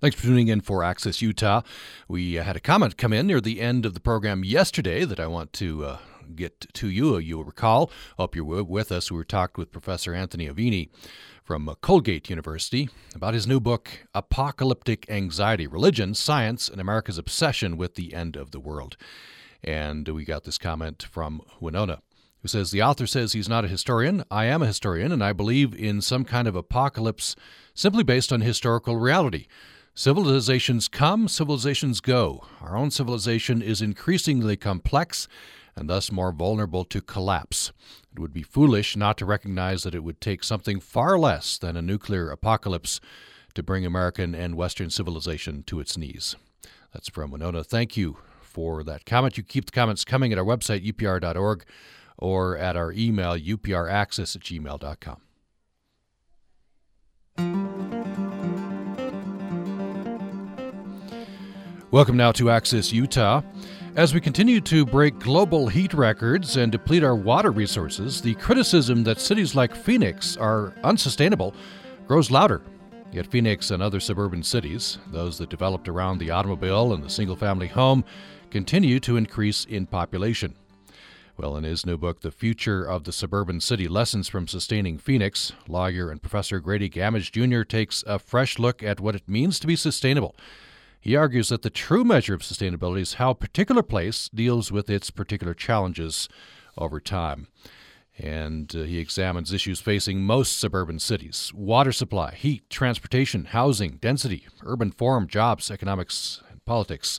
Thanks for tuning in for Access Utah. We uh, had a comment come in near the end of the program yesterday that I want to uh, get to you. You'll recall, hope you're with us. We were talked with Professor Anthony Aveni from uh, Colgate University about his new book, Apocalyptic Anxiety Religion, Science, and America's Obsession with the End of the World. And we got this comment from Winona who says the author says he's not a historian. I am a historian, and I believe in some kind of apocalypse simply based on historical reality. Civilizations come, civilizations go. Our own civilization is increasingly complex and thus more vulnerable to collapse. It would be foolish not to recognize that it would take something far less than a nuclear apocalypse to bring American and Western civilization to its knees. That's from Winona. Thank you for that comment. You keep the comments coming at our website, upr.org or at our email, upraccess at gmail.com. Welcome now to Access Utah. As we continue to break global heat records and deplete our water resources, the criticism that cities like Phoenix are unsustainable grows louder. Yet Phoenix and other suburban cities, those that developed around the automobile and the single family home, continue to increase in population. Well, in his new book, The Future of the Suburban City Lessons from Sustaining Phoenix, lawyer and professor Grady Gammage Jr. takes a fresh look at what it means to be sustainable. He argues that the true measure of sustainability is how a particular place deals with its particular challenges over time. And uh, he examines issues facing most suburban cities water supply, heat, transportation, housing, density, urban form, jobs, economics, and politics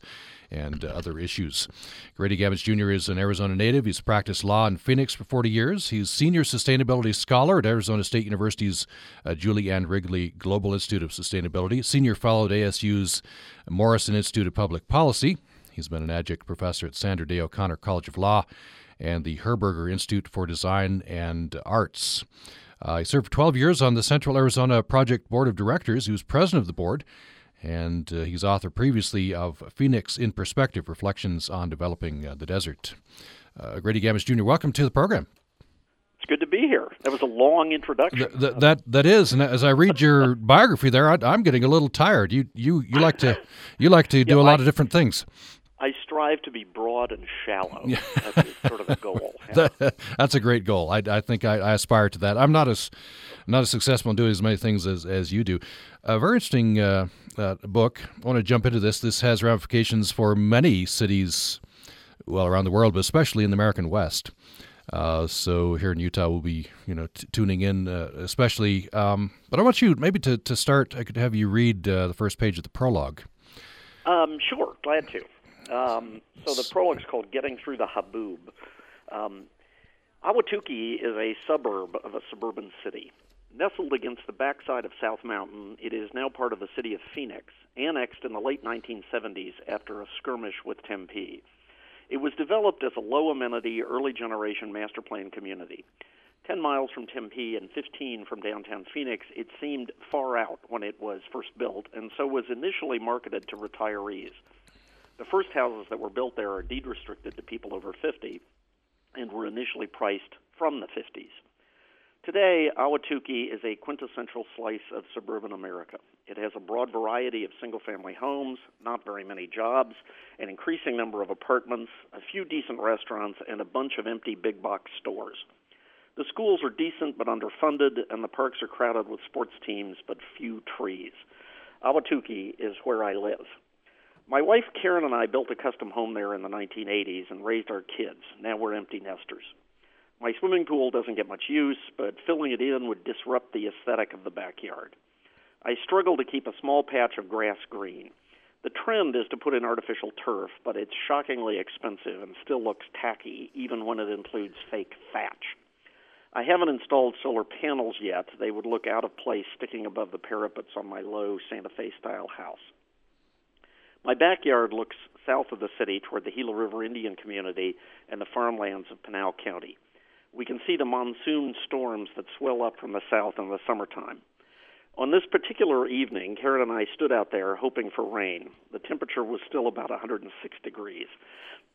and uh, other issues. Grady Gammage Jr. is an Arizona native. He's practiced law in Phoenix for 40 years. He's senior sustainability scholar at Arizona State University's uh, Julie Ann Wrigley Global Institute of Sustainability, senior fellow at ASU's Morrison Institute of Public Policy. He's been an adjunct professor at Sandra Day O'Connor College of Law and the Herberger Institute for Design and Arts. Uh, he served for 12 years on the Central Arizona Project Board of Directors. He was president of the board and uh, he's author previously of Phoenix in Perspective Reflections on Developing uh, the Desert. Uh, Grady Gammage Jr., welcome to the program. It's good to be here. That was a long introduction. Th- th- that that is, and as I read your biography there, I, am getting a little tired. You you you like to you like to do yeah, a lot I, of different things. I strive to be broad and shallow. That's sort of a goal. Yeah. that, that's a great goal. I, I think I, I, aspire to that. I'm not as not as successful in doing as many things as, as you do. A very interesting uh, uh, book. I want to jump into this. This has ramifications for many cities, well, around the world, but especially in the American West. Uh, so here in Utah, we'll be, you know, t- tuning in, uh, especially. Um, but I want you maybe to, to start. I could have you read uh, the first page of the prologue. Um, sure, glad to. Um, so the prologue is called "Getting Through the Haboob." Um, Ahwatukee is a suburb of a suburban city. Nestled against the backside of South Mountain, it is now part of the city of Phoenix, annexed in the late 1970s after a skirmish with Tempe. It was developed as a low amenity, early generation master plan community. 10 miles from Tempe and 15 from downtown Phoenix, it seemed far out when it was first built, and so was initially marketed to retirees. The first houses that were built there are deed restricted to people over 50 and were initially priced from the 50s. Today, Ahwatukee is a quintessential slice of suburban America. It has a broad variety of single family homes, not very many jobs, an increasing number of apartments, a few decent restaurants, and a bunch of empty big box stores. The schools are decent but underfunded, and the parks are crowded with sports teams but few trees. Ahwatukee is where I live. My wife Karen and I built a custom home there in the 1980s and raised our kids. Now we're empty nesters. My swimming pool doesn't get much use, but filling it in would disrupt the aesthetic of the backyard. I struggle to keep a small patch of grass green. The trend is to put in artificial turf, but it's shockingly expensive and still looks tacky, even when it includes fake thatch. I haven't installed solar panels yet. They would look out of place sticking above the parapets on my low Santa Fe style house. My backyard looks south of the city toward the Gila River Indian community and the farmlands of Pinal County. We can see the monsoon storms that swell up from the south in the summertime. On this particular evening, Karen and I stood out there hoping for rain. The temperature was still about 106 degrees.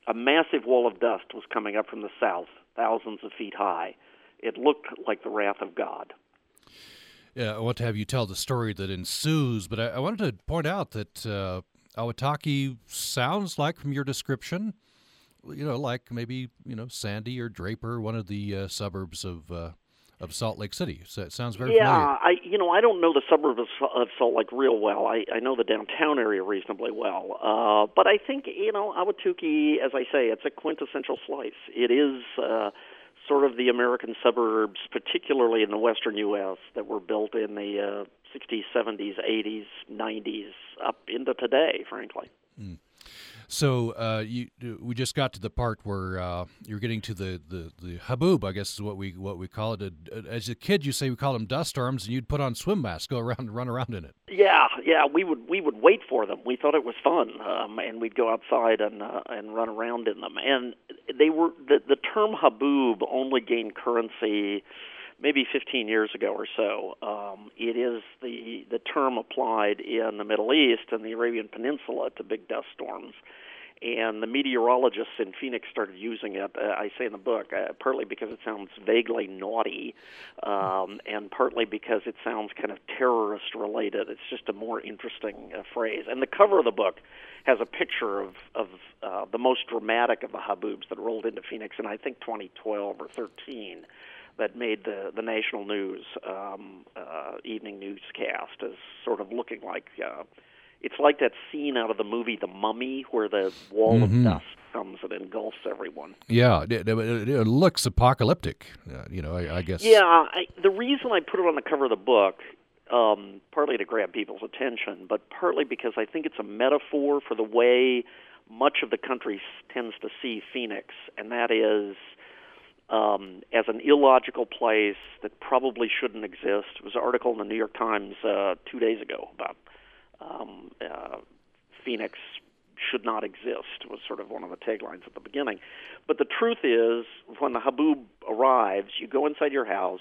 A massive wall of dust was coming up from the south, thousands of feet high. It looked like the wrath of God. Yeah, I want to have you tell the story that ensues, but I, I wanted to point out that uh, Ahwatukee sounds like, from your description, you know, like maybe you know Sandy or Draper, one of the uh, suburbs of uh, of Salt Lake City. So it sounds very yeah, familiar. I you know I don't know the suburb of, of Salt Lake real well. I, I know the downtown area reasonably well, uh, but I think you know Ahwatukee, as I say, it's a quintessential slice. It is. Uh, sort of the American suburbs, particularly in the western U.S., that were built in the uh, 60s, 70s, 80s, 90s, up into today, frankly. Mm. So uh, you, we just got to the part where uh, you're getting to the, the, the haboob, I guess is what we what we call it. As a kid, you say we call them dust storms, and you'd put on swim masks, go around and run around in it. Yeah, yeah, we would we would wait for them. We thought it was fun, um, and we'd go outside and uh, and run around in them. And they were the the term haboob only gained currency maybe 15 years ago or so. Um, it is the the term applied in the Middle East and the Arabian Peninsula to big dust storms. And the meteorologists in Phoenix started using it. Uh, I say in the book, uh, partly because it sounds vaguely naughty, um, and partly because it sounds kind of terrorist related. It's just a more interesting uh, phrase. And the cover of the book has a picture of of uh, the most dramatic of the haboobs that rolled into Phoenix in I think 2012 or 13 that made the the national news um, uh, evening newscast as sort of looking like uh, it's like that scene out of the movie The Mummy where the wall Mhm. of dust comes and engulfs everyone. Yeah, it, it, it looks apocalyptic. Uh, you know, I, I guess. Yeah, I, the reason I put it on the cover of the book, um, partly to grab people's attention, but partly because I think it's a metaphor for the way much of the country s- tends to see Phoenix, and that is um, as an illogical place that probably shouldn't exist. It was an article in the New York Times uh, two days ago about um, uh, Phoenix should not exist was sort of one of the taglines at the beginning. But the truth is, when the haboob arrives, you go inside your house,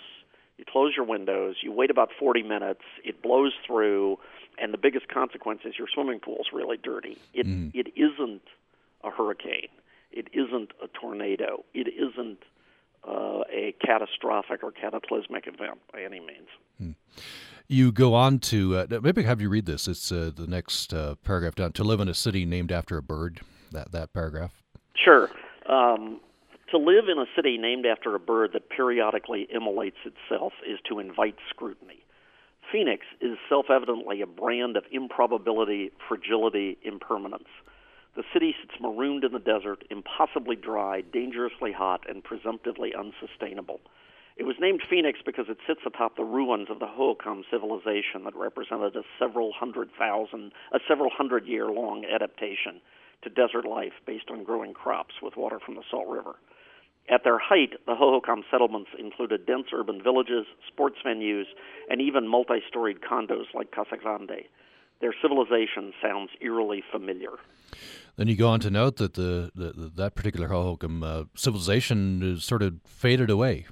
you close your windows, you wait about 40 minutes, it blows through, and the biggest consequence is your swimming pool's really dirty. It Mm. it isn't a hurricane. It isn't a tornado. It isn't uh, a catastrophic or cataclysmic event by any means. You go on to uh, maybe have you read this. It's uh, the next uh, paragraph down. To live in a city named after a bird. That that paragraph. Sure. Um, to live in a city named after a bird that periodically immolates itself is to invite scrutiny. Phoenix is self evidently a brand of improbability, fragility, impermanence. The city sits marooned in the desert, impossibly dry, dangerously hot, and presumptively unsustainable. It was named Phoenix because it sits atop the ruins of the Hohokam civilization that represented a several hundred thousand, a several hundred year long adaptation to desert life based on growing crops with water from the Salt River. At their height, the Hohokam settlements included dense urban villages, sports venues, and even multi storied condos like Casa Grande. Their civilization sounds eerily familiar. Then you go on to note that the, the that particular Hohokam uh, civilization sort of faded away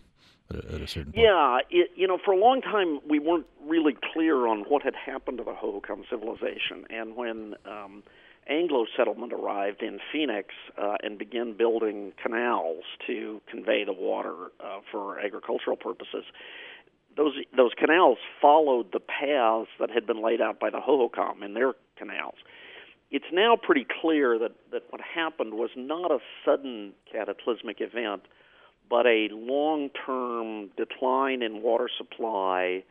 at a, at a certain point. Yeah, it, you know, for a long time we weren't really clear on what had happened to the Hohokam civilization, and when um, Anglo settlement arrived in Phoenix uh, and began building canals to convey the water uh, for agricultural purposes, those those canals followed the paths that had been laid out by the Hohokam in their canals. It's now pretty clear that, that what happened was not a sudden cataclysmic event, but a long term decline in water supply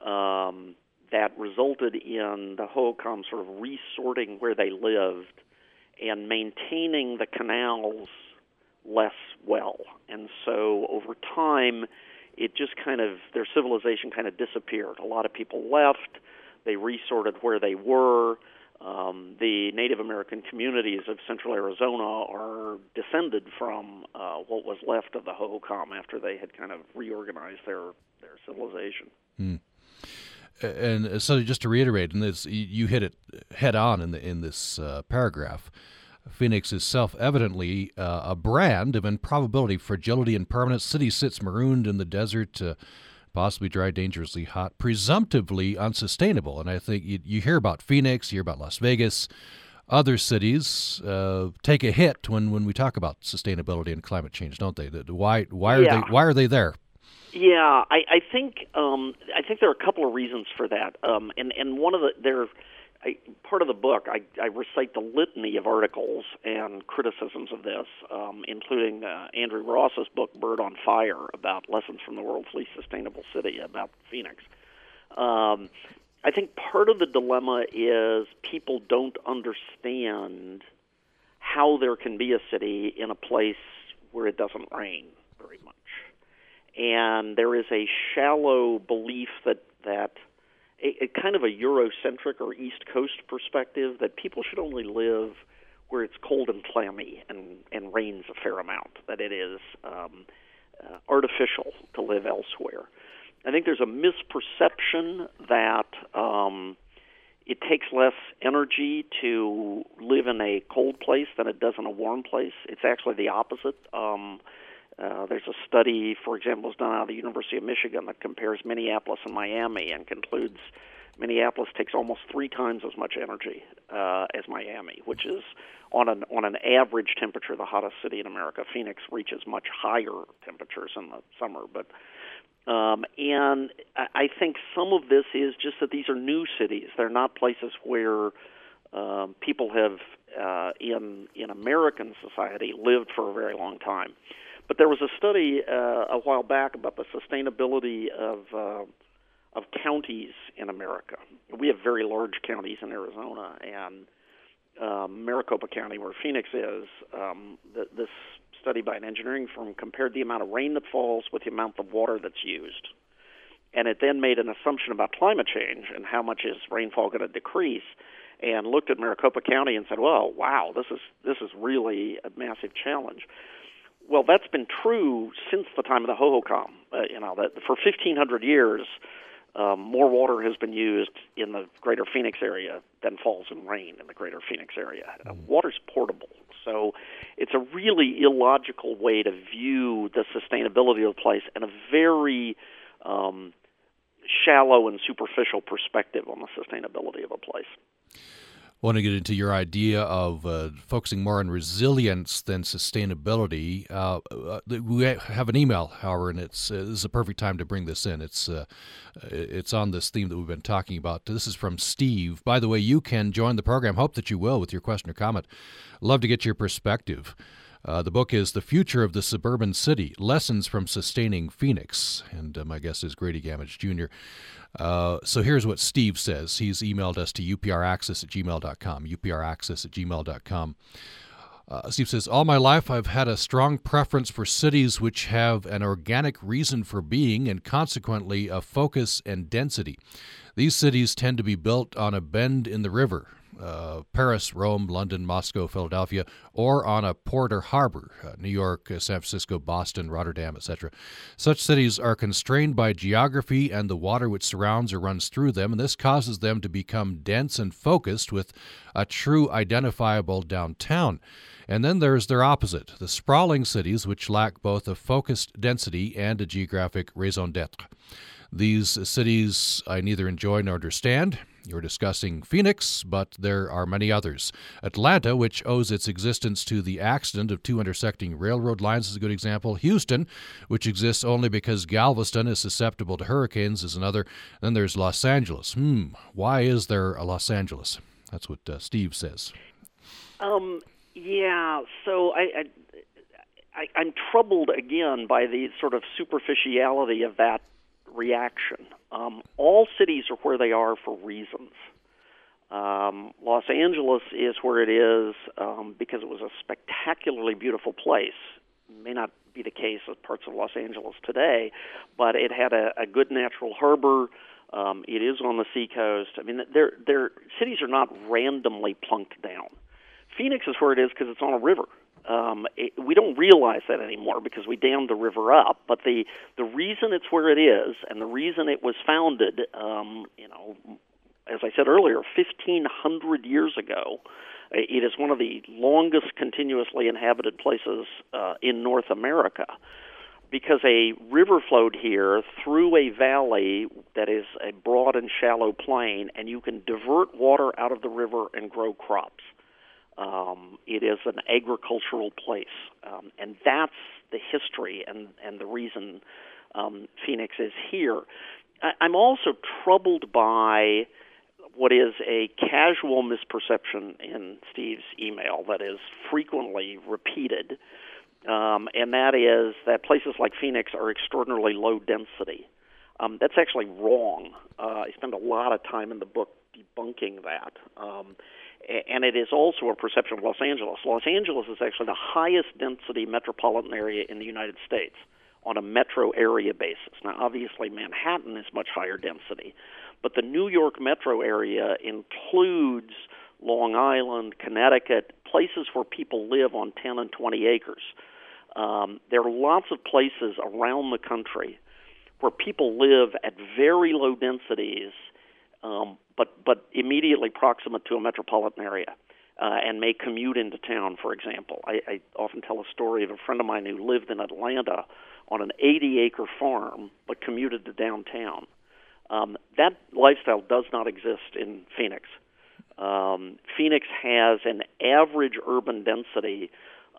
um, that resulted in the Hohokam sort of resorting where they lived and maintaining the canals less well. And so over time, it just kind of, their civilization kind of disappeared. A lot of people left, they resorted where they were. Um, the Native American communities of central Arizona are descended from uh, what was left of the Hohokam after they had kind of reorganized their, their civilization. Hmm. And uh, so, just to reiterate, and this you- hit it head on in the in this uh, paragraph. Phoenix is self-evidently uh, a brand of improbability, fragility, and permanence. City sits marooned in the desert, uh, possibly dry, dangerously hot, presumptively unsustainable. And I think you, you hear about Phoenix, you hear about Las Vegas, other cities uh, take a hit when, when we talk about sustainability and climate change, don't they? The- the- Why why are Yeah. they why are they there? Yeah, I, I think um, I think there are a couple of reasons for that, um, and and one of the there. I, part of the book, I, I recite the litany of articles and criticisms of this, um, including uh, Andrew Ross's book "Bird on Fire" about lessons from the world's least sustainable city about Phoenix. Um, I think part of the dilemma is people don't understand how there can be a city in a place where it doesn't rain very much. And there is a shallow belief that that a, a kind of a Eurocentric or East Coast perspective that people should only live where it's cold and clammy and and rains a fair amount. That it is um, uh, artificial to live elsewhere. I think there's a misperception that um, it takes less energy to live in a cold place than it does in a warm place. It's actually the opposite. Um, uh, there's a study, for example, was done out of the University of Michigan that compares Minneapolis and Miami and concludes Minneapolis takes almost three times as much energy uh, as Miami, which is on an on an average temperature the hottest city in America. Phoenix reaches much higher temperatures in the summer, but um, and I think some of this is just that these are new cities. They're not places where um, people have uh, in in American society lived for a very long time. But there was a study uh, a while back about the sustainability of uh, of counties in America. We have very large counties in Arizona, and um, Maricopa County, where Phoenix is, um, the, this study by an engineering firm compared the amount of rain that falls with the amount of water that's used. And it then made an assumption about climate change and how much is rainfall going to decrease and looked at Maricopa County and said, "Well, wow, this is this is really a massive challenge." Well, that's been true since the time of the Hohokam. Uh, you know, that for 1500 years, um, more water has been used in the greater Phoenix area than falls in rain in the greater Phoenix area. Uh, water's portable. So it's a really illogical way to view the sustainability of the place and a very um, shallow and superficial perspective on the sustainability of a place. Want to get into your idea of uh, focusing more on resilience than sustainability. Uh, uh, we have an email, however, and it's uh, this is a perfect time to bring this in. It's uh, it's on this theme that we've been talking about. This is from Steve. By the way, you can join the program. Hope that you will with your question or comment. Love to get your perspective. Uh, the book is The Future of the Suburban City Lessons from Sustaining Phoenix. And uh, my guest is Grady Gammage Jr. Uh, so here's what Steve says. He's emailed us to upraccess at gmail.com, upraccess at gmail.com. Uh, Steve says, All my life I've had a strong preference for cities which have an organic reason for being and consequently a focus and density. These cities tend to be built on a bend in the river, uh, Paris, Rome, London, Moscow, Philadelphia, or on a port or harbor, uh, New York, uh, San Francisco, Boston, Rotterdam, etc. Such cities are constrained by geography and the water which surrounds or runs through them, and this causes them to become dense and focused with a true identifiable downtown. And then there's their opposite, the sprawling cities which lack both a focused density and a geographic raison d'etre. These cities I neither enjoy nor understand. You're discussing Phoenix, but there are many others. Atlanta, which owes its existence to the accident of two intersecting railroad lines, is a good example. Houston, which exists only because Galveston is susceptible to hurricanes, is another. Then there's Los Angeles. Hmm, why is there a Los Angeles? That's what uh, Steve says. Um, yeah, so I, I, I, am troubled again by the sort of superficiality of that reaction. Um, all cities are where they are for reasons. Um, Los Angeles is where it is um, because it was a spectacularly beautiful place. May not be the case with parts of Los Angeles today, but it had a, a good natural harbor. Um, it is on the seacoast. I mean, their their cities are not randomly plunked down. Phoenix is where it is because it's on a river um, it, we don't realize that anymore because we dammed the river up. But the the reason it's where it is, and the reason it was founded, um, you know, as I said earlier, 1,500 years ago, it is one of the longest continuously inhabited places uh, in North America because a river flowed here through a valley that is a broad and shallow plain, and you can divert water out of the river and grow crops. Um, it is an agricultural place, um, and that's the history and and the reason um, Phoenix is here. I, I'm also troubled by what is a casual misperception in Steve's email that is frequently repeated, um, and that is that places like Phoenix are extraordinarily low density. Um, that's actually wrong. Uh, I spend a lot of time in the book debunking that. Um, and it is also a perception of Los Angeles. Los Angeles is actually the highest density metropolitan area in the United States on a metro area basis. Now, obviously, Manhattan is much higher density, but the New York metro area includes Long Island, Connecticut, places where people live on 10 and 20 acres. Um, there are lots of places around the country where people live at very low densities, um, but but immediately proximate to a metropolitan area. Uh, and may commute into town, for example. I, I often tell a story of a friend of mine who lived in Atlanta on an 80 acre farm but commuted to downtown. Um, that lifestyle does not exist in Phoenix. Um, Phoenix has an average urban density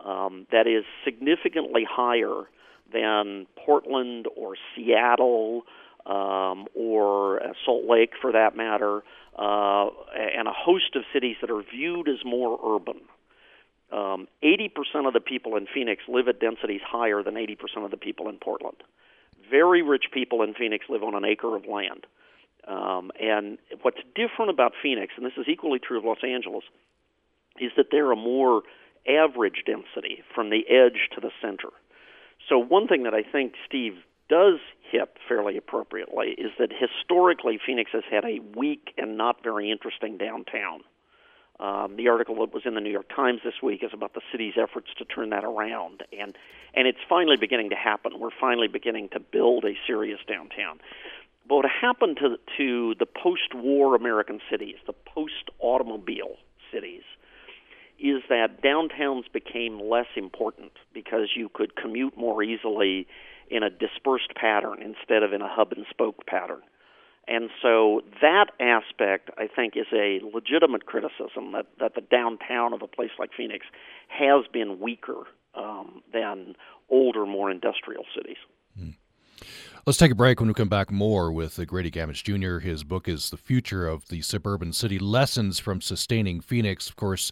um, that is significantly higher than Portland or Seattle um, or uh, Salt Lake, for that matter, uh, and a host of cities that are viewed as more urban. Um, 80% of the people in Phoenix live at densities higher than 80% of the people in Portland. Very rich people in Phoenix live on an acre of land. Um, and what's different about Phoenix, and this is equally true of Los Angeles, is that they're a more average density from the edge to the center. So, one thing that I think Steve does hit fairly appropriately is that historically Phoenix has had a weak and not very interesting downtown. Um, the article that was in the New York Times this week is about the city's efforts to turn that around, and and it's finally beginning to happen. We're finally beginning to build a serious downtown. But what happened to to the post-war American cities, the post-automobile cities, is that downtowns became less important because you could commute more easily in a dispersed pattern instead of in a hub and spoke pattern. And so that aspect, I think, is a legitimate criticism that, that the downtown of a place like Phoenix has been weaker um, than older, more industrial cities. Hmm. Let's take a break. When we come back, more with Grady Gammage Jr. His book is The Future of the Suburban City Lessons from Sustaining Phoenix. Of course,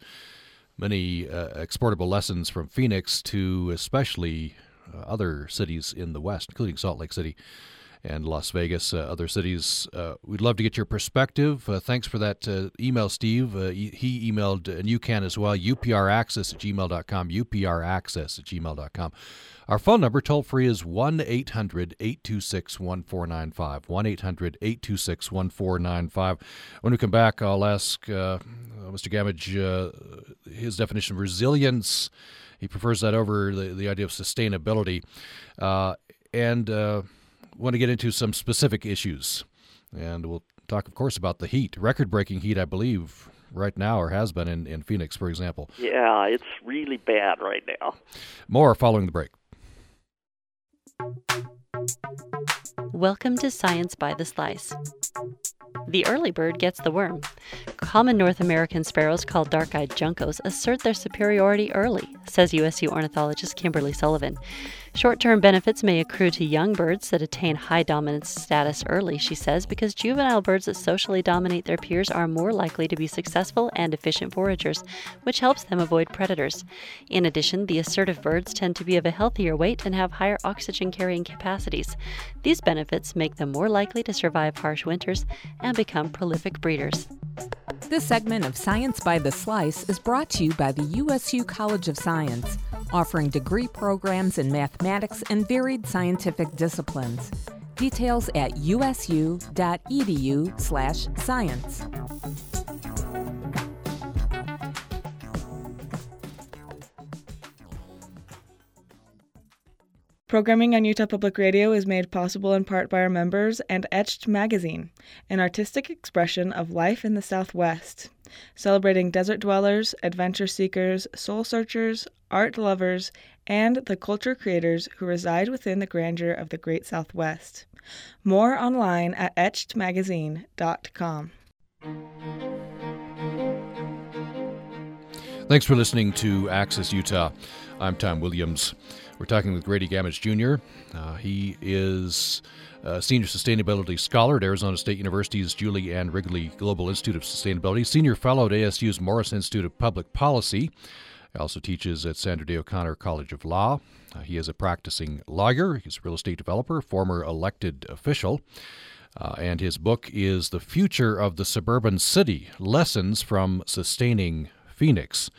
many uh, exportable lessons from Phoenix to especially other cities in the West, including Salt Lake City and Las Vegas, uh, other cities. Uh, we'd love to get your perspective. Uh, thanks for that uh, email, Steve. Uh, he emailed, and you can as well, upraccess at gmail.com, upraccess at gmail.com. Our phone number, toll free, is 1 800 826 1495. 1 800 826 1495. When we come back, I'll ask uh, Mr. Gammage his definition of resilience. He prefers that over the, the idea of sustainability. Uh, and uh, want to get into some specific issues. And we'll talk, of course, about the heat, record breaking heat, I believe, right now, or has been in, in Phoenix, for example. Yeah, it's really bad right now. More following the break. Welcome to Science by the Slice. The early bird gets the worm. Common North American sparrows called dark eyed juncos assert their superiority early, says USU ornithologist Kimberly Sullivan. Short term benefits may accrue to young birds that attain high dominance status early, she says, because juvenile birds that socially dominate their peers are more likely to be successful and efficient foragers, which helps them avoid predators. In addition, the assertive birds tend to be of a healthier weight and have higher oxygen carrying capacities. These benefits make them more likely to survive harsh winters and become prolific breeders. This segment of Science by the Slice is brought to you by the USU College of Science offering degree programs in mathematics and varied scientific disciplines. Details at usu.edu/science. Programming on Utah Public Radio is made possible in part by our members and Etched Magazine, an artistic expression of life in the Southwest, celebrating desert dwellers, adventure seekers, soul searchers, art lovers, and the culture creators who reside within the grandeur of the Great Southwest. More online at etchedmagazine.com. Thanks for listening to Access Utah. I'm Tom Williams. We're talking with Grady Gammage Jr. Uh, he is a senior sustainability scholar at Arizona State University's Julie Ann Wrigley Global Institute of Sustainability, senior fellow at ASU's Morris Institute of Public Policy. He also teaches at Sandra Day O'Connor College of Law. Uh, he is a practicing lawyer, he's a real estate developer, former elected official. Uh, and his book is The Future of the Suburban City Lessons from Sustaining Phoenix.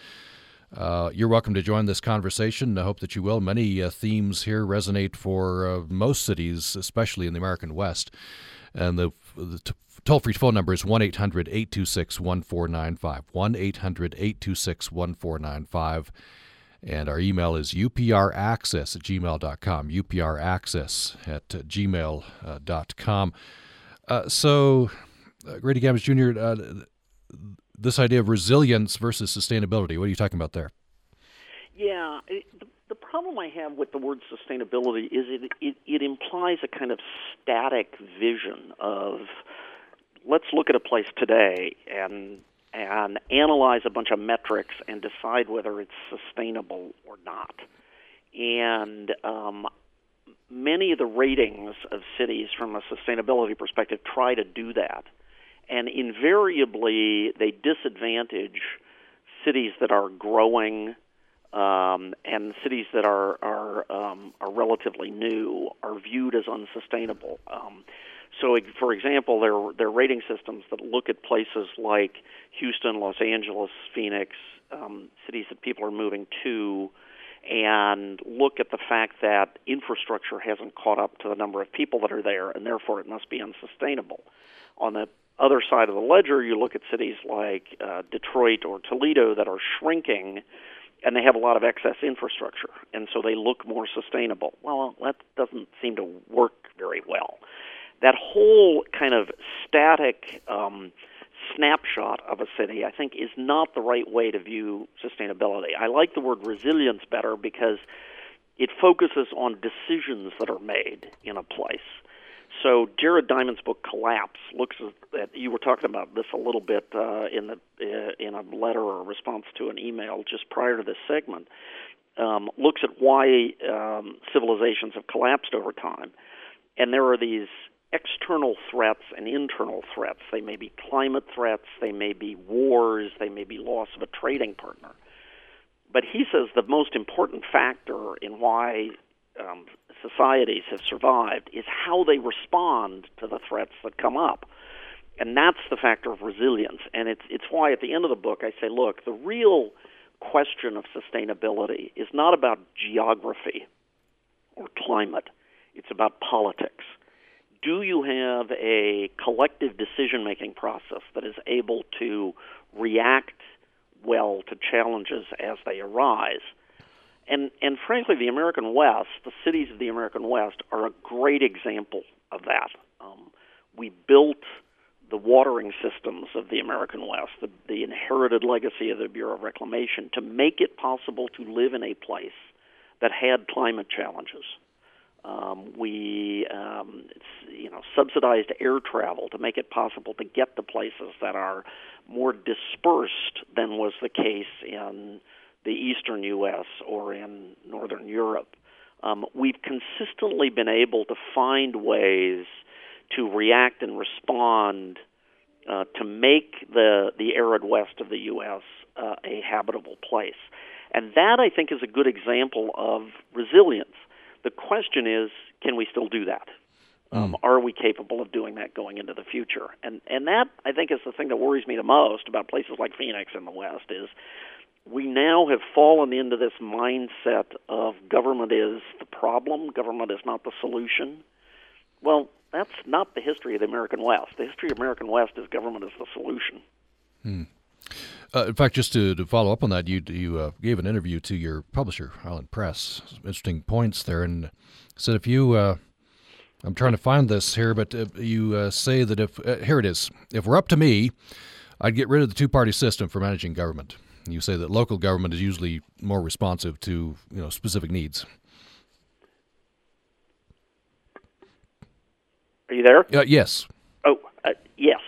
Uh, you're welcome to join this conversation. I hope that you will. Many uh, themes here resonate for uh, most cities, especially in the American West. And the, the t- toll free phone number is 1 800 826 1495. 1 800 826 1495. And our email is upraccess at gmail.com. upraccess at gmail.com. Uh, so, uh, Grady Gammage Jr., uh, this idea of resilience versus sustainability. What are you talking about there? Yeah, the, the problem I have with the word sustainability is it, it it implies a kind of static vision of let's look at a place today and and analyze a bunch of metrics and decide whether it's sustainable or not. And um, many of the ratings of cities from a sustainability perspective try to do that and invariably they disadvantage cities that are growing um, and cities that are are um, are relatively new are viewed as unsustainable. Um, so, for example, there there are rating systems that look at places like Houston, Los Angeles, Phoenix, um, cities that people are moving to, and look at the fact that infrastructure hasn't caught up to the number of people that are there, and therefore it must be unsustainable. On the other side of the ledger, you look at cities like uh, Detroit or Toledo that are shrinking and they have a lot of excess infrastructure, and so they look more sustainable. Well, that doesn't seem to work very well. That whole kind of static um, snapshot of a city, I think, is not the right way to view sustainability. I like the word resilience better because it focuses on decisions that are made in a place. So Jared Diamond's book Collapse looks at you were talking about this a little bit uh, in the uh, in a letter or a response to an email just prior to this segment. Um, looks at why um, civilizations have collapsed over time, and there are these external threats and internal threats. They may be climate threats, they may be wars, they may be loss of a trading partner. But he says the most important factor in why um, societies have survived is how they respond to the threats that come up. And that's the factor of resilience. And it's, it's why at the end of the book I say, look, the real question of sustainability is not about geography or climate, it's about politics. Do you have a collective decision making process that is able to react well to challenges as they arise? And and frankly, the American West, the cities of the American West, are a great example of that. Um, we built the watering systems of the American West, the, the inherited legacy of the Bureau of Reclamation, to make it possible to live in a place that had climate challenges. Um, we, um, you know, subsidized air travel to make it possible to get to places that are more dispersed than was the case in the eastern U.S. or in northern Europe. Um, we've consistently been able to find ways to react and respond uh, to make the the arid west of the U.S. Uh, a habitable place, and that I think is a good example of resilience. The question is, can we still do that? Um, mm. Are we capable of doing that going into the future? And and that I think is the thing that worries me the most about places like Phoenix in the West is we now have fallen into this mindset of government is the problem, government is not the solution. Well, that's not the history of the American West. The history of American West is government is the solution. Hmm. Uh, in fact, just to, to, follow up on that, you you uh, gave an interview to your publisher, Island Press. Some interesting points there, and said if you, uh, I'm trying to find this here, but uh, you uh, say that if uh, here it is, if we're up to me, I'd get rid of the two-party system for managing government. You say that local government is usually more responsive to you know specific needs. Are you there? Uh, yes. Oh, uh, yes.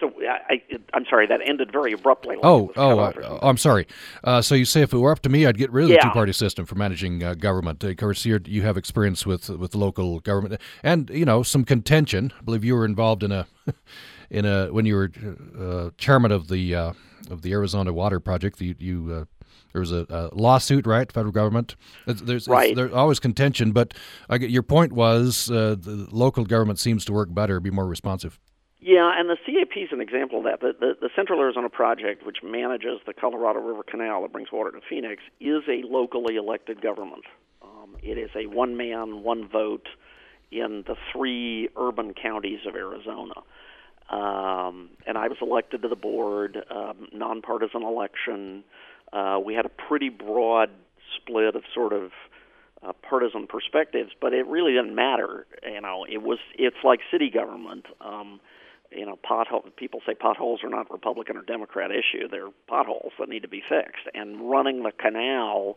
So I, am sorry, that ended very abruptly. Like oh, oh, uh, I'm sorry. Uh, so you say if it were up to me, I'd get rid of yeah. the two-party system for managing uh, government. Of course, you you have experience with with local government and you know some contention. I believe you were involved in a in a when you were uh, chairman of the uh, of the Arizona Water Project. You, you uh, there was a, a, lawsuit, right? Federal government. There's, right. there's always contention, but I get, your point was the local government seems to work better, be more responsive. Yeah, and the CAP is an example of that. The, the, the, Central Arizona Project, which manages the Colorado River Canal that brings water to Phoenix, is a locally elected government. Um, it is a one man, one vote in the three urban counties of Arizona. Um, and I was elected to the board, um, nonpartisan election. Uh, we had a pretty broad split of sort of uh, partisan perspectives, but it really didn't matter. You know, it was it's like city government. Um, you know, pothole. People say potholes are not Republican or Democrat issue; they're potholes that need to be fixed. And running the canal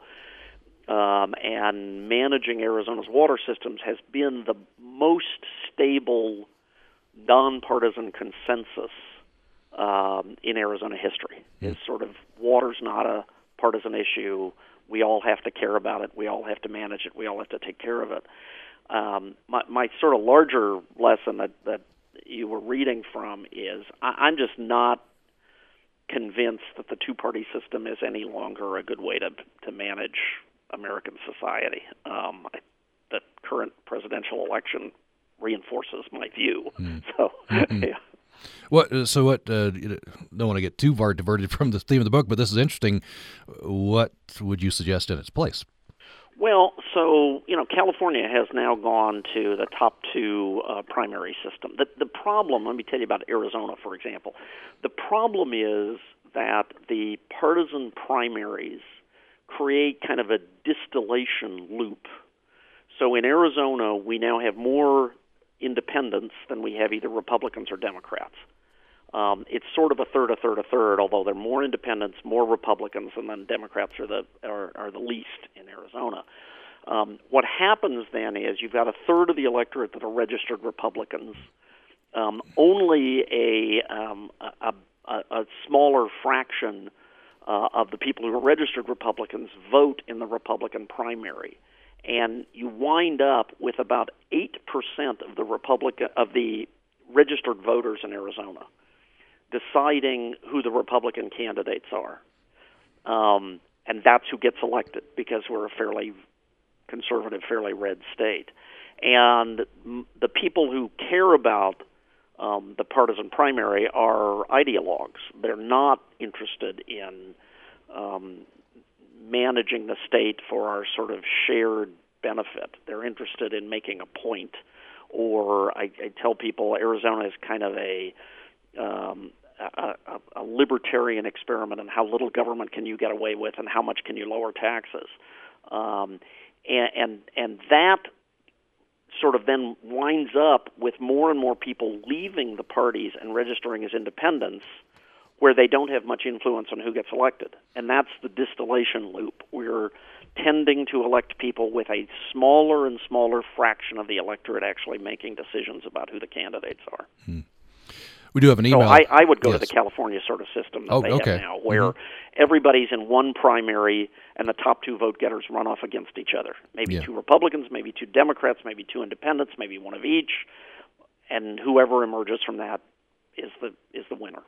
um, and managing Arizona's water systems has been the most stable, nonpartisan consensus um, in Arizona history. Is sort of water's not a partisan issue. We all have to care about it. We all have to manage it. We all have to take care of it. Um, my, my sort of larger lesson that, that you were reading from is I, I'm just not convinced that the two party system is any longer a good way to to manage American society. Um, I, the current presidential election reinforces my view. Mm. So, mm-hmm. yeah. What? Uh, so what? Uh, don't want to get too far diverted from the theme of the book, but this is interesting. What would you suggest in its place? Well, so you know, California has now gone to the top two uh, primary system. The the problem, let me tell you about Arizona, for example. The problem is that the partisan primaries create kind of a distillation loop. So in Arizona, we now have more independents than we have either Republicans or Democrats. Um, it's sort of a third, a third, a third. Although there are more independents, more Republicans, and then Democrats are the are, are the least in Arizona. Um, what happens then is you've got a third of the electorate that are registered Republicans. Um, only a, um, a, a, a smaller fraction uh, of the people who are registered Republicans vote in the Republican primary, and you wind up with about eight percent of the Republican of the registered voters in Arizona deciding who the Republican candidates are. Um, and that's who gets elected because we're a fairly conservative, fairly red state. And the people who care about um, the partisan primary are ideologues. They're not interested in um, managing the state for our sort of shared benefit. They're interested in making a point. Or I, I tell people Arizona is kind of a um, a, a, a libertarian experiment in how little government can you get away with and how much can you lower taxes, um, and, and and that sort of then winds up with more and more people leaving the parties and registering as independents where they don't have much influence on who gets elected. And that's the distillation loop. We're tending to elect people with a smaller and smaller fraction of the electorate actually making decisions about who the candidates are. Hmm. We do have an email. So I, I would go yes. to the California sort of system that oh, they okay. have now, where mm-hmm. everybody's in one primary and the top two vote getters run off against each other. Maybe yeah. two Republicans, maybe two Democrats, maybe two independents, maybe one of each, and whoever emerges from that is the is the winner.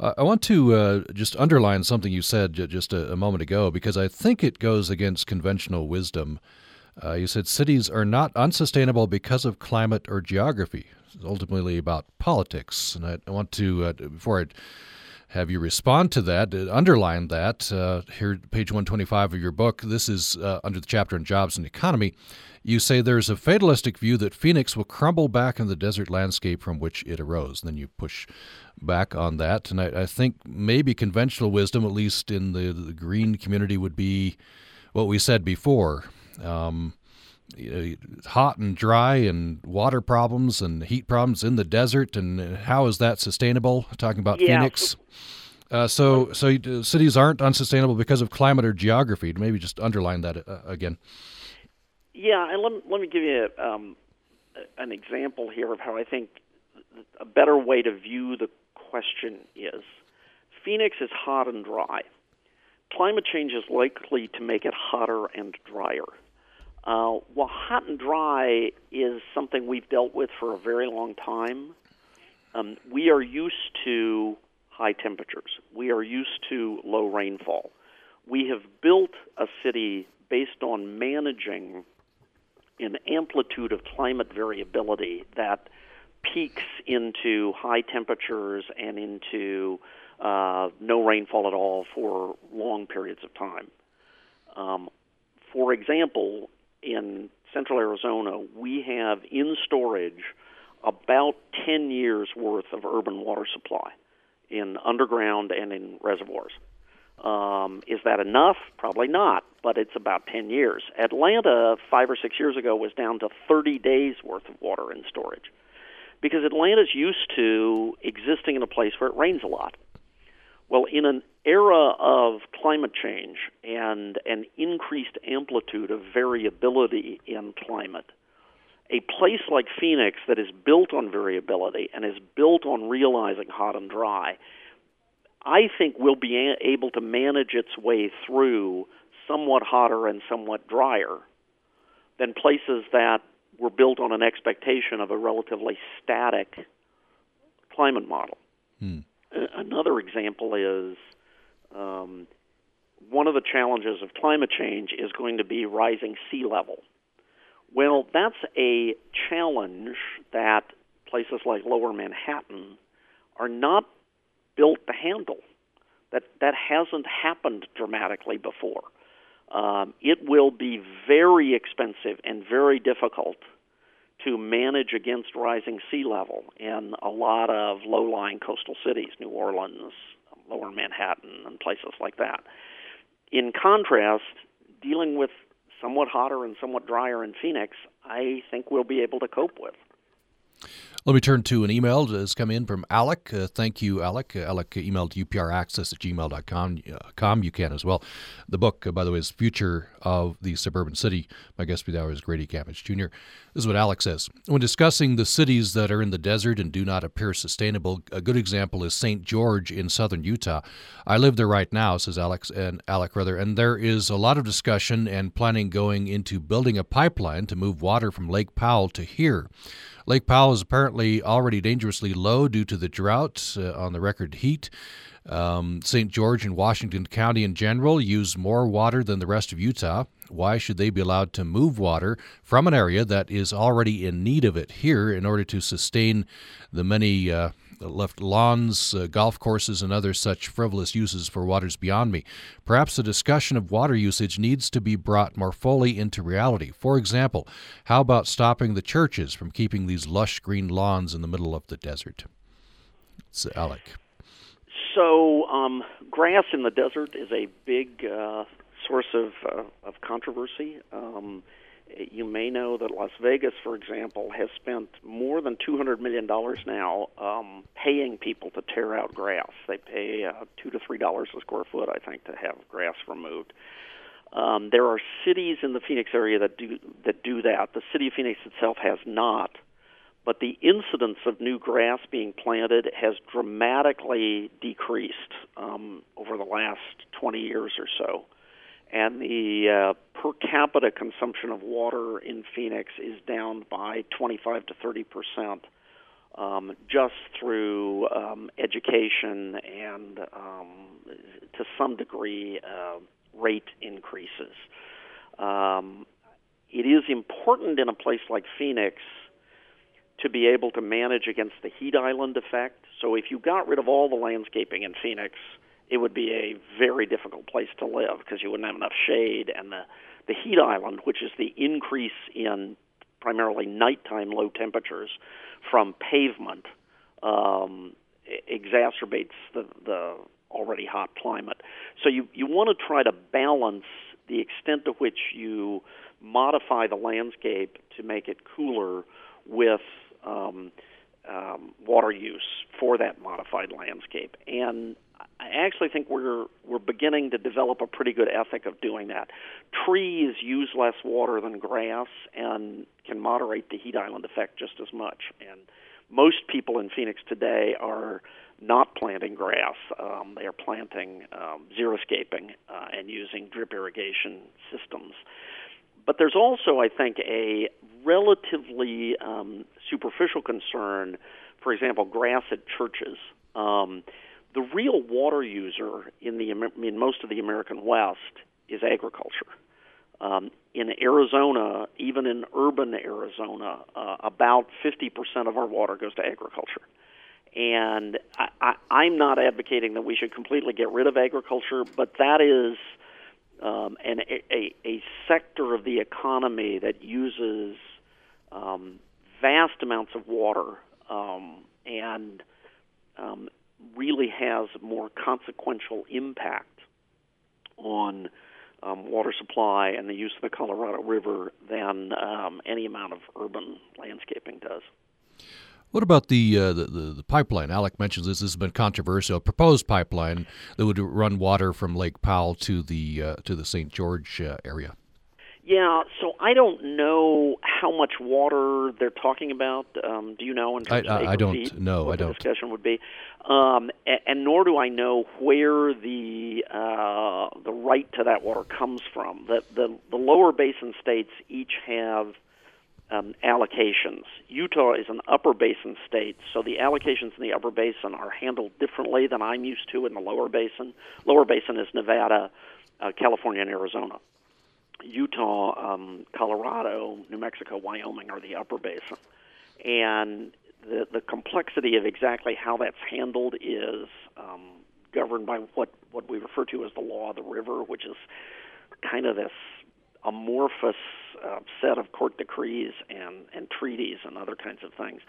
I want to uh, just underline something you said just a, a, moment ago because I think it goes against conventional wisdom. Uh, you said cities are not unsustainable because of climate or geography. It's ultimately about politics, and I, I want to uh, before I have you respond to that, uh, underline that uh, here, page 125 of your book. This is uh, under the chapter on jobs and economy. You say there's a fatalistic view that Phoenix will crumble back in the desert landscape from which it arose. And then you push back on that. And I, I think maybe conventional wisdom, at least in the, the green community, would be what we said before. Um, you know, hot and dry and water problems and heat problems in the desert and how is that sustainable talking about yeah. phoenix uh, so so uh, cities aren't unsustainable because of climate or geography maybe just underline that uh, again yeah and let, let me give you um, an example here of how i think a better way to view the question is Phoenix is hot and dry. Climate change is likely to make it hotter and drier. Uh, well, hot and dry is something we've dealt with for a very long time. Um, we are used to high temperatures. We are used to low rainfall. We have built a city based on managing an amplitude of climate variability that peaks into high temperatures and into uh, no rainfall at all for long periods of time. Um, for example, in central Arizona, we have in storage about 10 years worth of urban water supply in underground and in reservoirs. Um, is that enough? Probably not, but it's about 10 years. Atlanta, five or six years ago, was down to 30 days worth of water in storage because Atlanta's used to existing in a place where it rains a lot. Well, in an era of climate change and an increased amplitude of variability in climate, a place like Phoenix that is built on variability and is built on realizing hot and dry, I think will be a- able to manage its way through somewhat hotter and somewhat drier than places that were built on an expectation of a relatively static climate model. Hmm. Another example is um, one of the challenges of climate change is going to be rising sea level. Well, that's a challenge that places like Lower Manhattan are not built to handle. That that hasn't happened dramatically before. Um, it will be very expensive and very difficult to manage against rising sea level in a lot of low-lying coastal cities, New Orleans, Lower Manhattan, and places like that. In contrast, dealing with somewhat hotter and somewhat drier in Phoenix, I think we'll be able to cope with. Let me turn to an email that has come in from Alec. Uh, thank you, Alec. Uh, Alec emailed upraccess at gmail.com. Uh, com. You can as well. The book, uh, by the way, is Future of the Suburban City. My guest for the hour is Grady Gammage Jr. This is what Alec says. When discussing the cities that are in the desert and do not appear sustainable, a good example is St. George in southern Utah. I live there right now, says Alex and Alec rather, and there is a lot of discussion and planning going into building a pipeline to move water from Lake Powell to here. Lake Powell is apparently already dangerously low due to the drought uh, on the record heat. Um, St. George and Washington County in general use more water than the rest of Utah. Why should they be allowed to move water from an area that is already in need of it here in order to sustain the many uh, left lawns, uh, golf courses, and other such frivolous uses for waters beyond me. Perhaps a discussion of water usage needs to be brought more fully into reality. For example, how about stopping the churches from keeping these lush green lawns in the middle of the desert? It's Alec. So, um, grass in the desert is a big uh, source of, uh, of controversy. Um, you may know that Las Vegas, for example, has spent more than $200 million now um, paying people to tear out grass. They pay uh, 2 to $3 a square foot, I think, to have grass removed. Um, there are cities in the Phoenix area that do that do that. The city of Phoenix itself has not, but the incidence of new grass being planted has dramatically decreased um, over the last 20 years or so and the uh, per capita consumption of water in Phoenix is down by 25 to 30 percent, um, just through um, education and, um, to some degree, uh, rate increases. Um, it is important in a place like Phoenix to be able to manage against the heat island effect. So if you got rid of all the landscaping in Phoenix, it would be a very difficult place to live because you wouldn't have enough shade and the the heat island, which is the increase in primarily nighttime low temperatures from pavement, um, exacerbates the the already hot climate. So you you want to try to balance the extent to which you modify the landscape to make it cooler with um, um, water use for that modified landscape. And I actually think we're we're beginning to develop a pretty good ethic of doing that. Trees use less water than grass and can moderate the heat island effect just as much. And most people in Phoenix today are not planting grass. Um, they are planting um, xeriscaping uh, and using drip irrigation systems. But there's also, I think, a relatively um, superficial concern. For example, grass at churches. Um, the real water user in the in most of the American West is agriculture. Um, in Arizona, even in urban Arizona, uh, about 50% of our water goes to agriculture. And I, I, I'm not advocating that we should completely get rid of agriculture, but that is um, an, a, a sector of the economy that uses um, vast amounts of water um, and um, really has more consequential impact on um, water supply and the use of the Colorado River than um, any amount of urban landscaping does. What about the, uh, the, the, the pipeline? Alec mentions this. This has been controversial. A proposed pipeline that would run water from Lake Powell to the uh, to the St. George uh, area. Yeah, so I don't know how much water they're talking about. Um, do you know? In terms I, of I don't know. What I don't. The discussion would be, um, and, and, nor do I know where the uh, the right to that water comes from. The, the the lower basin states each have um, allocations. Utah is an upper basin state, so the allocations in the upper basin are handled differently than I'm used to in the lower basin. Lower basin is Nevada, uh, California, and Arizona. Utah, um, Colorado, New Mexico, Wyoming are the upper basin, and the the complexity of exactly how that's handled is um, governed by what what we refer to as the law of the river, which is kind of this amorphous uh, set of court decrees and and treaties and other kinds of things.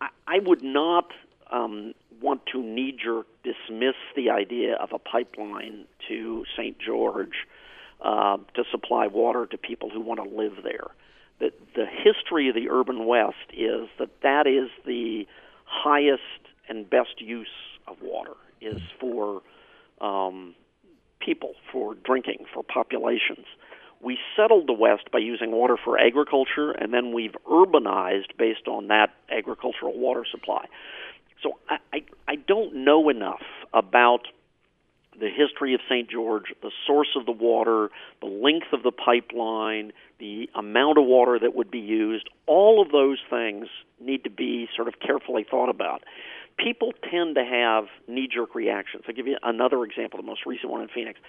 I, I would not um, want to knee jerk dismiss the idea of a pipeline to St. George uh, to supply water to people who want to live there. The, the history of the urban west is that that is the highest and best use of water is for um, people, for drinking, for populations. We settled the West by using water for agriculture, and then we've urbanized based on that agricultural water supply. So I, I, I don't know enough about the history of St. George, the source of the water, the length of the pipeline, the amount of water that would be used, all of those things need to be sort of carefully thought about. People tend to have knee jerk reactions. I'll give you another example, the most recent one in Phoenix.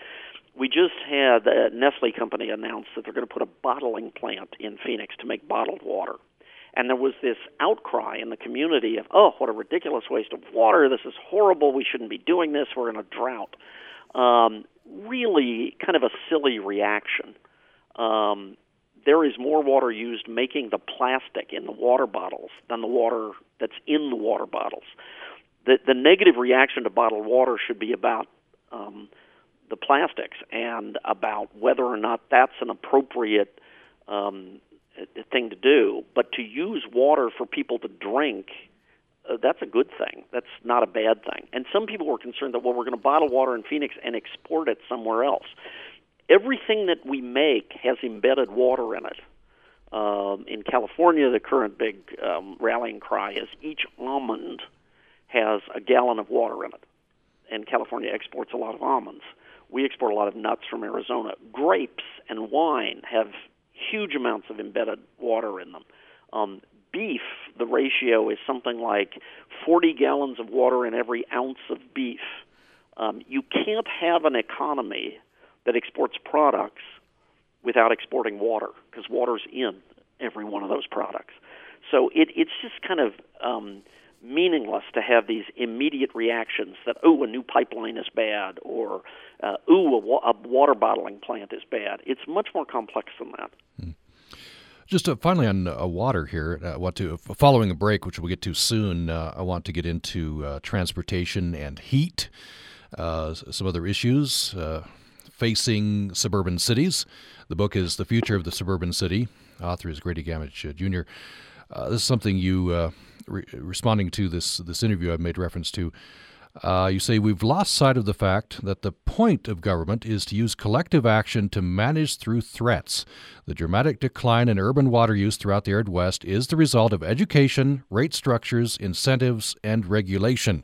We just had the Nestle company announce that they're going to put a bottling plant in Phoenix to make bottled water. And there was this outcry in the community of, oh, what a ridiculous waste of water. This is horrible. We shouldn't be doing this. We're in a drought. Um, really, kind of a silly reaction. Um, there is more water used making the plastic in the water bottles than the water that's in the water bottles. The, the negative reaction to bottled water should be about um, the plastics and about whether or not that's an appropriate um, thing to do. But to use water for people to drink, uh, that's a good thing. That's not a bad thing. And some people were concerned that well, we're going to bottle water in Phoenix and export it somewhere else. Everything that we make has embedded water in it. Um, in California, the current big um, rallying cry is each almond has a gallon of water in it. And California exports a lot of almonds. We export a lot of nuts from Arizona. Grapes and wine have huge amounts of embedded water in them. Um, beef, the ratio is something like 40 gallons of water in every ounce of beef. Um, you can't have an economy that exports products without exporting water because water's in every one of those products. So it, it's just kind of um, meaningless to have these immediate reactions that oh a new pipeline is bad or uh, ooh a, wa- a water bottling plant is bad. It's much more complex than that. Hmm. Just uh, finally on uh, water here, uh, what to following a break, which we'll get to soon. Uh, I want to get into uh, transportation and heat, uh, some other issues facing suburban cities. The book is "The Future of the Suburban City." Author is Grady Gammage Jr. this is something you re- responding to this this interview I've made reference to. Uh, you say we've lost sight of the fact that the point of government is to use collective action to manage through threats. The dramatic decline in urban water use throughout the arid West is the result of education, rate structures, incentives, and regulation.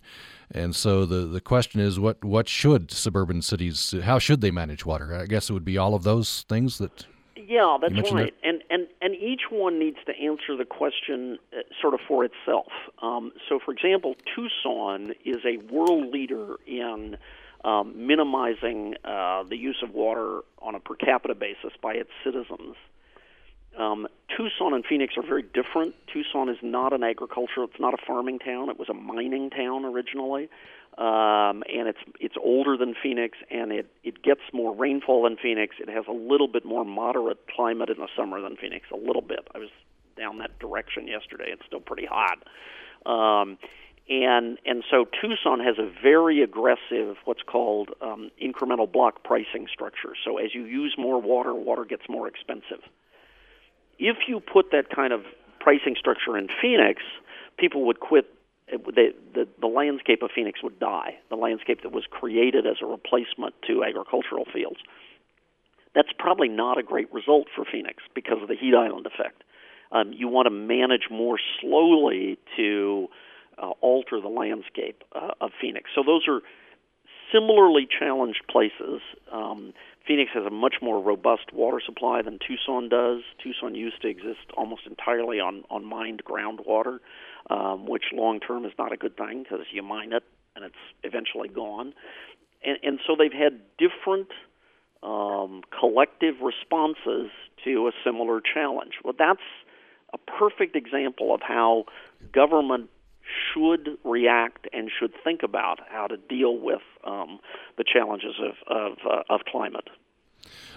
And so the, the question is, what, what should suburban cities, how should they manage water? I guess it would be all of those things that yeah, that's right. And and and each one needs to answer the question uh, sort of for itself. Um, so, for example, Tucson is a world leader in um, minimizing uh, the use of water on a per capita basis by its citizens. Um, Tucson and Phoenix are very different. Tucson is not an agricultural; it's not a farming town. It was a mining town originally um, and it's it's older than Phoenix, and it it gets more rainfall than Phoenix. It has a little bit more moderate climate in the summer than Phoenix, a little bit. I was down that direction yesterday. It's still pretty hot, um, and and so Tucson has a very aggressive what's called um, incremental block pricing structure. So as you use more water, water gets more expensive. If you put that kind of pricing structure in Phoenix, people would quit it, the, the, the landscape of Phoenix would die, the landscape that was created as a replacement to agricultural fields. That's probably not a great result for Phoenix because of the heat island effect. Um, you want to manage more slowly to uh, alter the landscape uh, of Phoenix. So those are similarly challenged places. Um, Phoenix has a much more robust water supply than Tucson does. Tucson used to exist almost entirely on, on mined groundwater um, which long term is not a good thing because you mine it and it's eventually gone. And, and so they've had different um, collective responses to a similar challenge. Well, that's a perfect example of how government should react and should think about how to deal with um, the challenges of of, uh, of climate.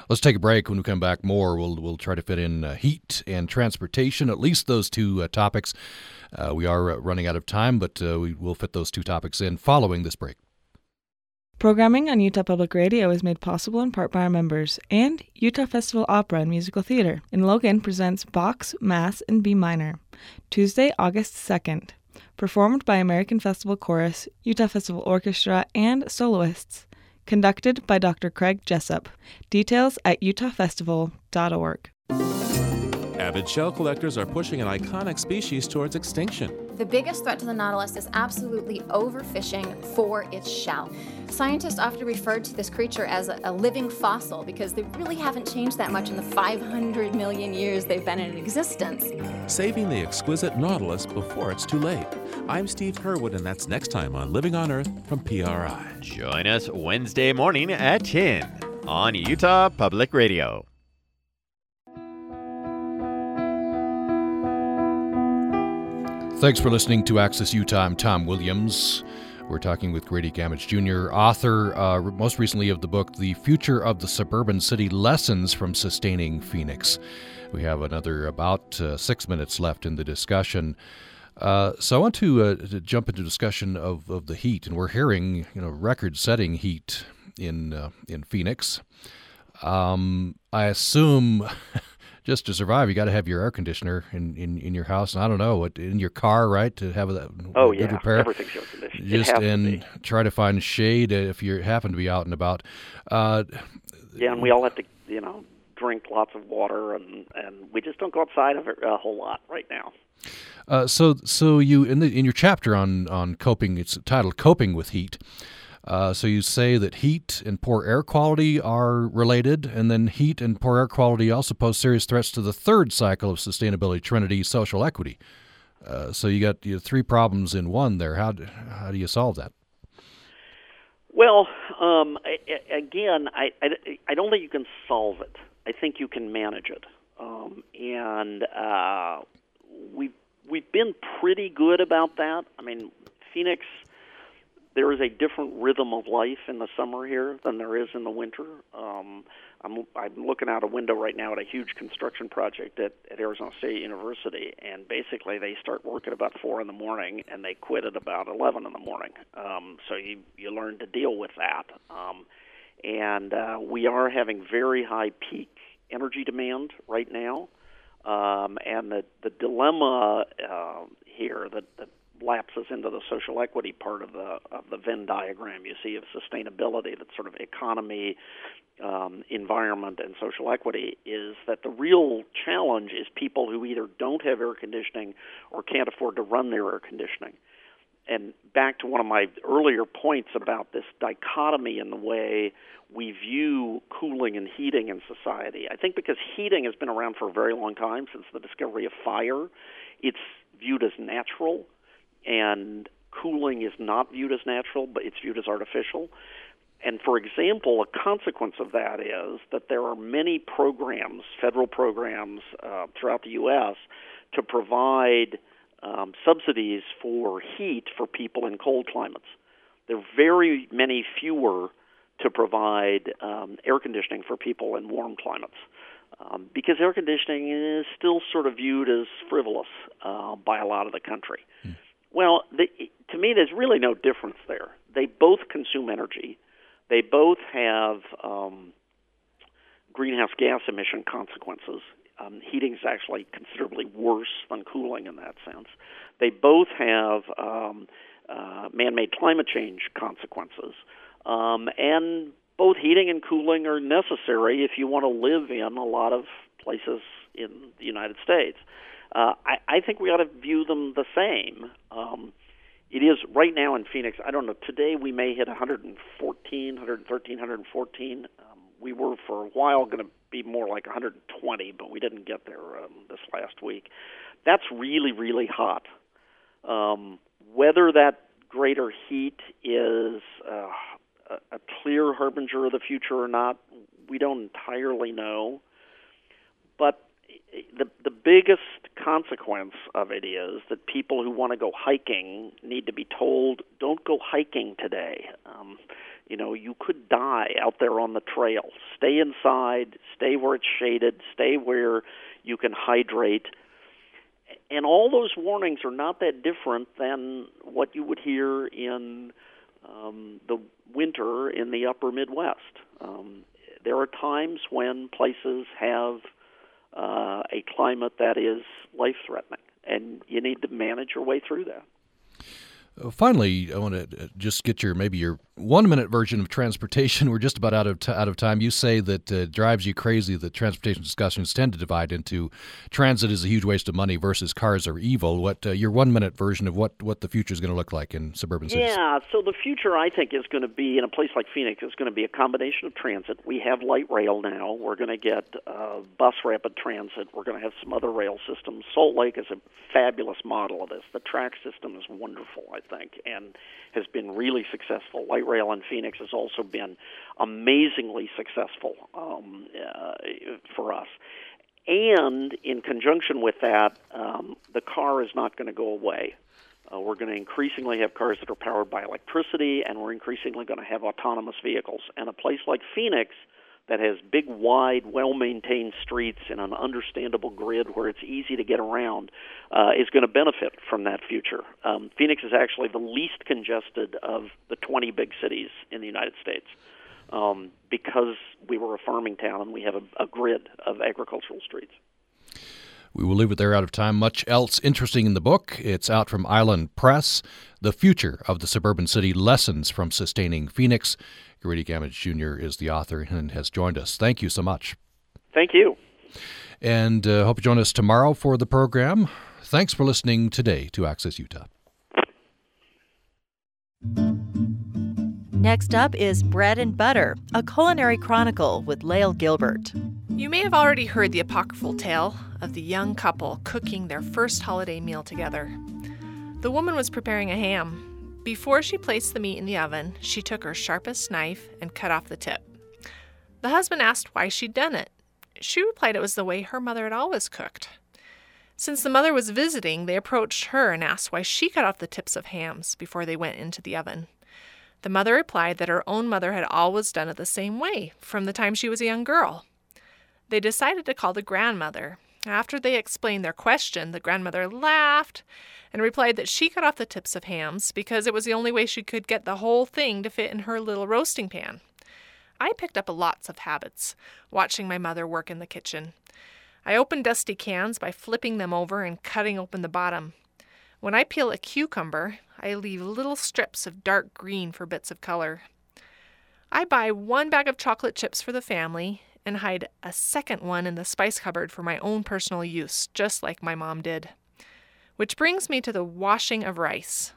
Let's take a break. When we come back, more we'll we'll try to fit in uh, heat and transportation, at least those two uh, topics. Uh, we are uh, running out of time, but uh, we will fit those two topics in following this break. Programming on Utah Public Radio is made possible in part by our members and Utah Festival Opera and Musical Theater in Logan presents Bach's Mass in B minor, Tuesday, August 2nd, performed by American Festival Chorus, Utah Festival Orchestra, and soloists conducted by Dr. Craig Jessup. Details at utahfestival.org. Avid shell collectors are pushing an iconic species towards extinction. The biggest threat to the nautilus is absolutely overfishing for its shell. Scientists often refer to this creature as a, a, living fossil because they really haven't changed that much in the 500 million years they've been in existence. Saving the exquisite nautilus before it's too late. I'm Steve Curwood, and that's next time on Living on Earth from PRI. Join us Wednesday morning at 10 on Utah Public Radio. Thanks for listening to Access Utah. I'm Tom Williams. We're talking with Grady Gammage Jr., author uh, most recently of the book The Future of the Suburban City Lessons from Sustaining Phoenix. We have another about uh, six minutes left in the discussion. Uh, so I want to, uh, to, jump into discussion of, of the heat, and we're hearing you know record-setting heat in uh, in Phoenix. Um, I assume just to survive, you got to have your air conditioner in, in, in your house. And I don't know, in your car, right, to have that oh, good yeah. repair. Everything's air conditioned. Just and try to find shade if you happen to be out and about. Uh, yeah, and we all have to, you know, drink lots of water, and and we just don't go outside of it a whole lot right now. Uh, so so you in the in your chapter on on coping, it's titled "Coping with Heat." Uh, so you say that heat and poor air quality are related, and then heat and poor air quality also pose serious threats to the third cycle of sustainability, Trinity social equity. Uh, so you got you three problems in one there. How do, how do you solve that? Well, um, I, again, I, I, I don't think you can solve it. I think you can manage it, um, and uh, we've we've been pretty good about that. I mean, Phoenix there is a different rhythm of life in the summer here than there is in the winter. Um, I'm, I'm looking out a window right now at a huge construction project at, at Arizona State University, and basically they start work at about four in the morning and they quit at about eleven in the morning. Um, so you you learn to deal with that. Um, and uh, we are having very high peak energy demand right now. Um, and the the dilemma uh, here, the, the lapses into the social equity part of the of the Venn diagram you see of sustainability, that sort of economy, um, environment, and social equity, is that the real challenge is people who either don't have air conditioning or can't afford to run their air conditioning. And back to one of my earlier points about this dichotomy in the way we view cooling and heating in society. I think because heating has been around for a very long time, since the discovery of fire, it's viewed as natural and cooling is not viewed as natural, but it's viewed as artificial. And for example, a consequence of that is that there are many programs, federal programs uh, throughout the U.S., to provide um, subsidies for heat for people in cold climates. There are very many fewer to provide um, air conditioning for people in warm climates. Um, because air conditioning is still sort of viewed as frivolous uh, by a lot of the country. Hmm. Well, the, to me, there's really no difference there. They both consume energy. They both have um, greenhouse gas emission consequences. Um, heating is actually considerably worse than cooling in that sense. They both have um, uh, man-made climate change consequences, um, and both heating and cooling are necessary if you want to live in a lot of places in the United States uh, I, I think we ought to view them the same. Um, it is right now in Phoenix. I don't know. Today we may hit 114, 113, 114. Um, we were for a while going to be more like 120, but we didn't get there um, this last week. That's really, really hot. Um, whether that greater heat is uh, a, a clear harbinger of the future or not, we don't entirely know. But the the biggest consequence of it is that people who want to go hiking need to be told, "Don't go hiking today." Um, you know, you could die out there on the trail. Stay inside. Stay where it's shaded. Stay where you can hydrate. And all those warnings are not that different than what you would hear in um, the winter in the upper Midwest. Um, there are times when places have uh, a climate that is life threatening, and you need to manage your way through that. Uh, finally, I want to uh, just get your maybe your one minute version of transportation. We're just about out of t- out of time. You say that uh, drives you crazy that transportation discussions tend to divide into transit is a huge waste of money versus cars are evil. What uh, your one minute version of what what the future is going to look like in suburban cities? Yeah, so the future I think is going to be in a place like Phoenix is going to be a combination of transit. We have light rail now. We're going to get uh, bus rapid transit. We're going to have some other rail systems. Salt Lake is a fabulous model of this. The TRAX system is wonderful. I think, and has been really successful. Light rail in Phoenix has also been amazingly successful um, uh, for us. And in conjunction with that, um, the car is not going to go away. Uh, we're going to increasingly have cars that are powered by electricity, and we're increasingly going to have autonomous vehicles. And a place like Phoenix that has big, wide, well maintained streets and an understandable grid where it's easy to get around uh, is going to benefit from that future. Um, Phoenix is actually the least congested of the 20 big cities in the United States um, because we were a farming town and we have a, a grid of agricultural streets. We will leave it there out of time. Much else interesting in the book. It's out from Island Press The Future of the Suburban City Lessons from Sustaining Phoenix. Grady Gammage Jr. is the author and has joined us. Thank you so much. Thank you. And uh, hope you join us tomorrow for the program. Thanks for listening today to Access Utah. Next up is Bread and Butter, a culinary chronicle with Lael Gilbert. You may have already heard the apocryphal tale of the young couple cooking their first holiday meal together. The woman was preparing a ham, before she placed the meat in the oven, she took her sharpest knife and cut off the tip. The husband asked why she'd done it. She replied it was the way her mother had always cooked. Since the mother was visiting, they approached her and asked why she cut off the tips of hams before they went into the oven. The mother replied that her own mother had always done it the same way from the time she was a young girl. They decided to call the grandmother. After they explained their question, the grandmother laughed and replied that she cut off the tips of hams because it was the only way she could get the whole thing to fit in her little roasting pan. I picked up lots of habits watching my mother work in the kitchen. I opened dusty cans by flipping them over and cutting open the bottom. When I peel a cucumber, I leave little strips of dark green for bits of color. I buy one bag of chocolate chips for the family and hide a second one in the spice cupboard for my own personal use, just like my mom did. Which brings me to the washing of rice.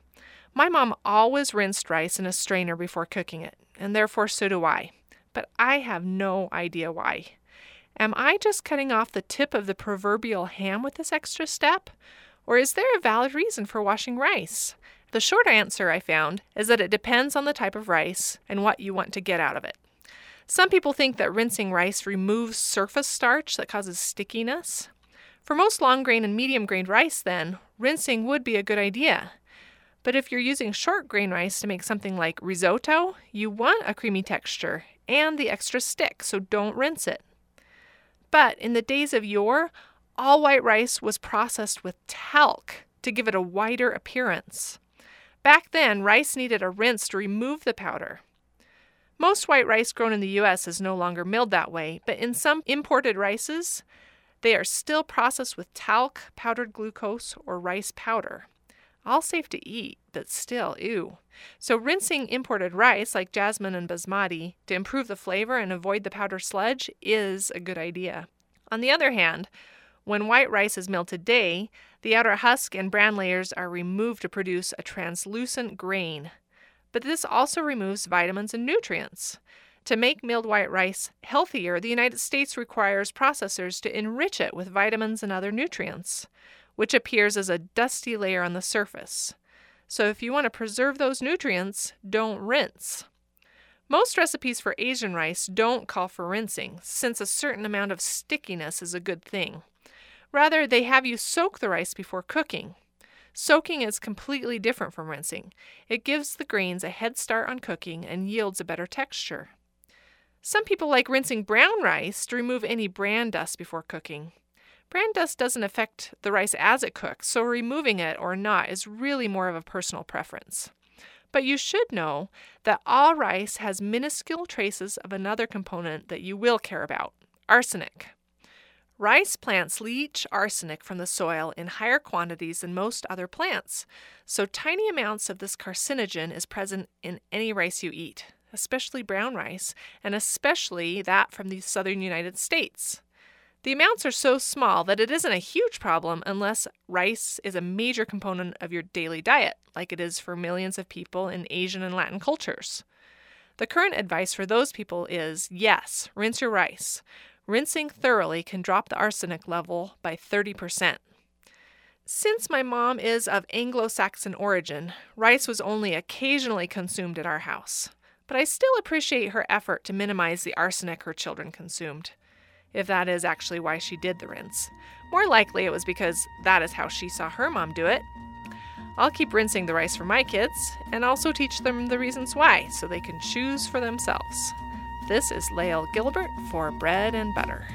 My mom always rinsed rice in a strainer before cooking it, and therefore so do I. But I have no idea why. Am I just cutting off the tip of the proverbial ham with this extra step? Or is there a valid reason for washing rice? The short answer I found is that it depends on the type of rice and what you want to get out of it. Some people think that rinsing rice removes surface starch that causes stickiness. For most long grain and medium grained rice, then, rinsing would be a good idea. But if you're using short grain rice to make something like risotto, you want a creamy texture and the extra stick, so don't rinse it. But in the days of yore, all white rice was processed with talc to give it a whiter appearance. Back then, rice needed a rinse to remove the powder. Most white rice grown in the US is no longer milled that way, but in some imported rices, they are still processed with talc, powdered glucose, or rice powder. All safe to eat, but still, ew. So, rinsing imported rice like jasmine and basmati to improve the flavor and avoid the powder sludge is a good idea. On the other hand, when white rice is milled today, the outer husk and bran layers are removed to produce a translucent grain. But this also removes vitamins and nutrients. To make milled white rice healthier, the United States requires processors to enrich it with vitamins and other nutrients, which appears as a dusty layer on the surface. So if you want to preserve those nutrients, don't rinse. Most recipes for Asian rice don't call for rinsing, since a certain amount of stickiness is a good thing. Rather, they have you soak the rice before cooking. Soaking is completely different from rinsing. It gives the grains a head start on cooking and yields a better texture. Some people like rinsing brown rice to remove any bran dust before cooking. Bran dust doesn't affect the rice as it cooks, so removing it or not is really more of a personal preference. But you should know that all rice has minuscule traces of another component that you will care about arsenic. Rice plants leach arsenic from the soil in higher quantities than most other plants, so tiny amounts of this carcinogen is present in any rice you eat, especially brown rice, and especially that from the southern United States. The amounts are so small that it isn't a huge problem unless rice is a major component of your daily diet, like it is for millions of people in Asian and Latin cultures. The current advice for those people is yes, rinse your rice. Rinsing thoroughly can drop the arsenic level by 30%. Since my mom is of Anglo Saxon origin, rice was only occasionally consumed at our house. But I still appreciate her effort to minimize the arsenic her children consumed if that is actually why she did the rinse. More likely it was because that is how she saw her mom do it. I'll keep rinsing the rice for my kids and also teach them the reasons why so they can choose for themselves. This is Lael Gilbert for Bread and Butter.